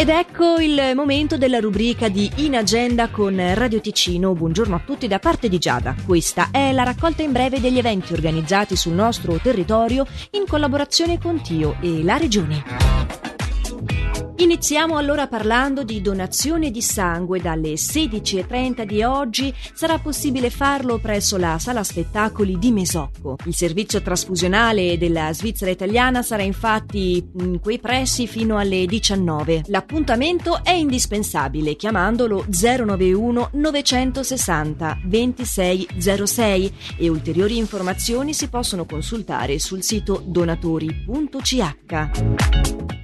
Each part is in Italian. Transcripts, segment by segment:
Ed ecco il momento della rubrica di In Agenda con Radio Ticino. Buongiorno a tutti da parte di Giada. Questa è la raccolta in breve degli eventi organizzati sul nostro territorio in collaborazione con Tio e la Regione. Iniziamo allora parlando di donazione di sangue. Dalle 16.30 di oggi sarà possibile farlo presso la sala spettacoli di Mesocco. Il servizio trasfusionale della Svizzera italiana sarà infatti in quei pressi fino alle 19. L'appuntamento è indispensabile chiamandolo 091 960 2606 e ulteriori informazioni si possono consultare sul sito donatori.ch.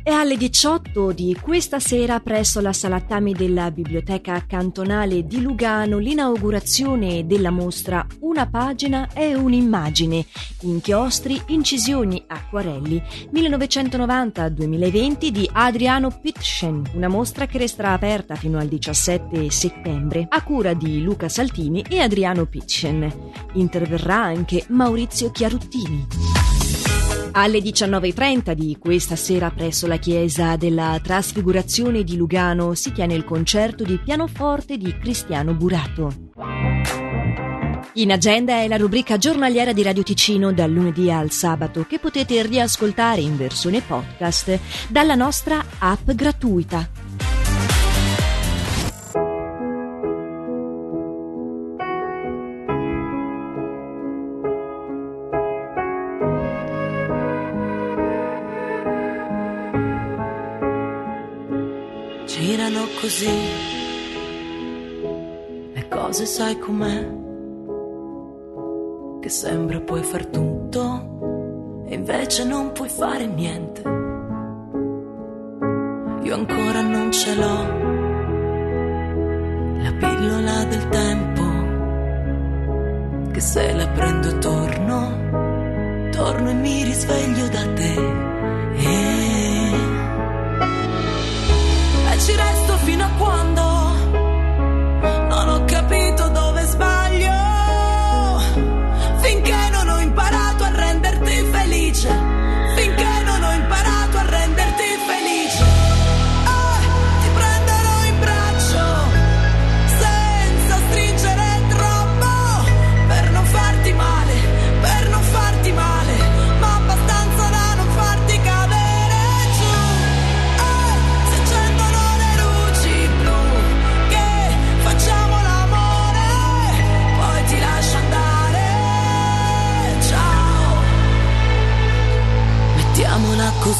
È alle 18 di questa sera presso la sala Tami della Biblioteca Cantonale di Lugano l'inaugurazione della mostra Una pagina è un'immagine, inchiostri, incisioni, acquarelli 1990-2020 di Adriano Pitschen, una mostra che resterà aperta fino al 17 settembre a cura di Luca Saltini e Adriano Pitschen. Interverrà anche Maurizio Chiaruttini. Alle 19.30 di questa sera presso la chiesa della Trasfigurazione di Lugano si tiene il concerto di pianoforte di Cristiano Burato. In agenda è la rubrica giornaliera di Radio Ticino dal lunedì al sabato che potete riascoltare in versione podcast dalla nostra app gratuita. Girano così. Le cose sai com'è? Che sembra puoi far tutto e invece non puoi fare niente. Io ancora non ce l'ho. La pillola del tempo. Che se la prendo torno, torno e mi risveglio da te.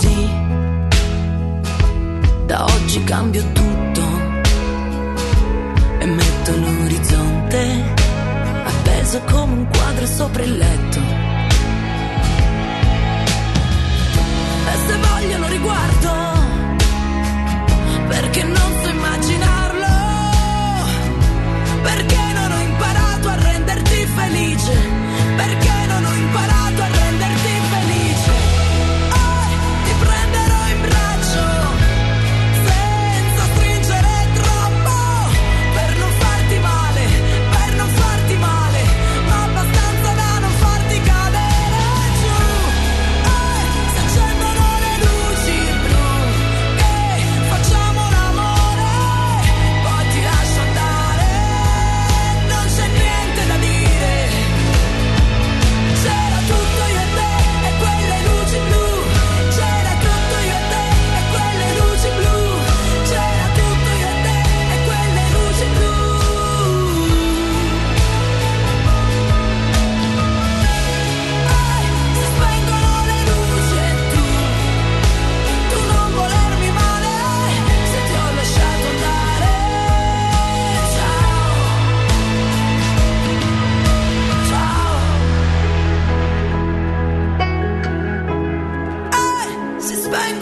Così. Da oggi cambio tutto e metto l'orizzonte appeso come un quadro sopra il letto. E se voglio lo riguardo, perché non so immaginarlo, perché non ho imparato a renderti felice,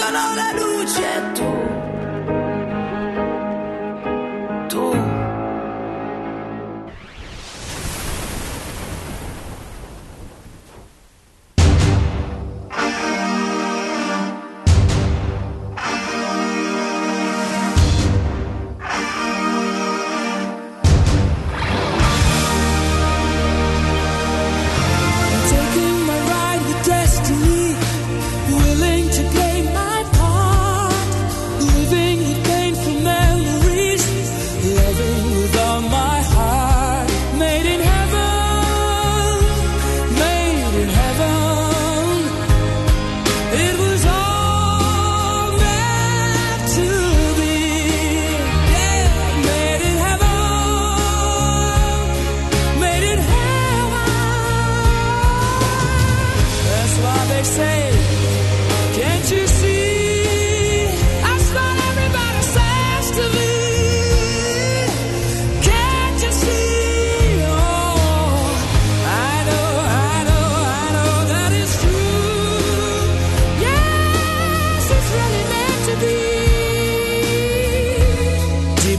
si spengono le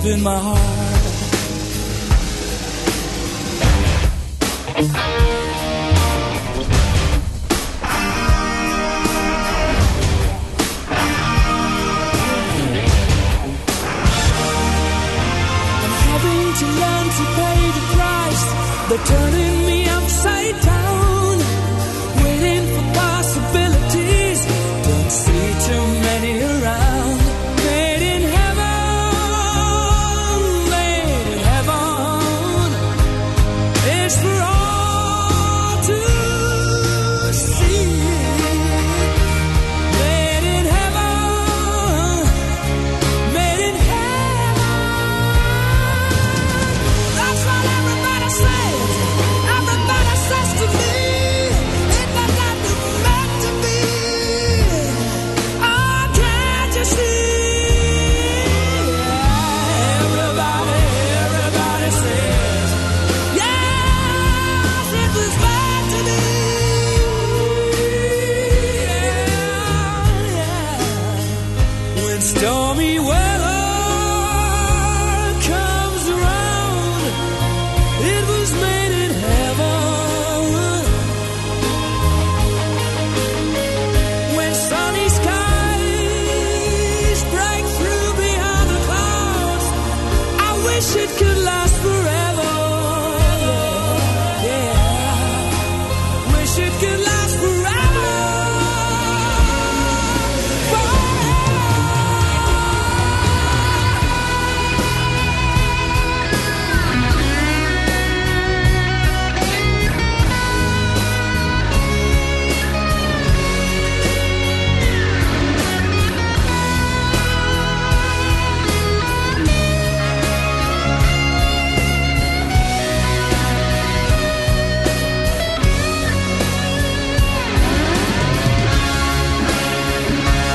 in my heart. stormy weather comes. It was made in heaven. When sunny skies break through behind the clouds, I wish it could.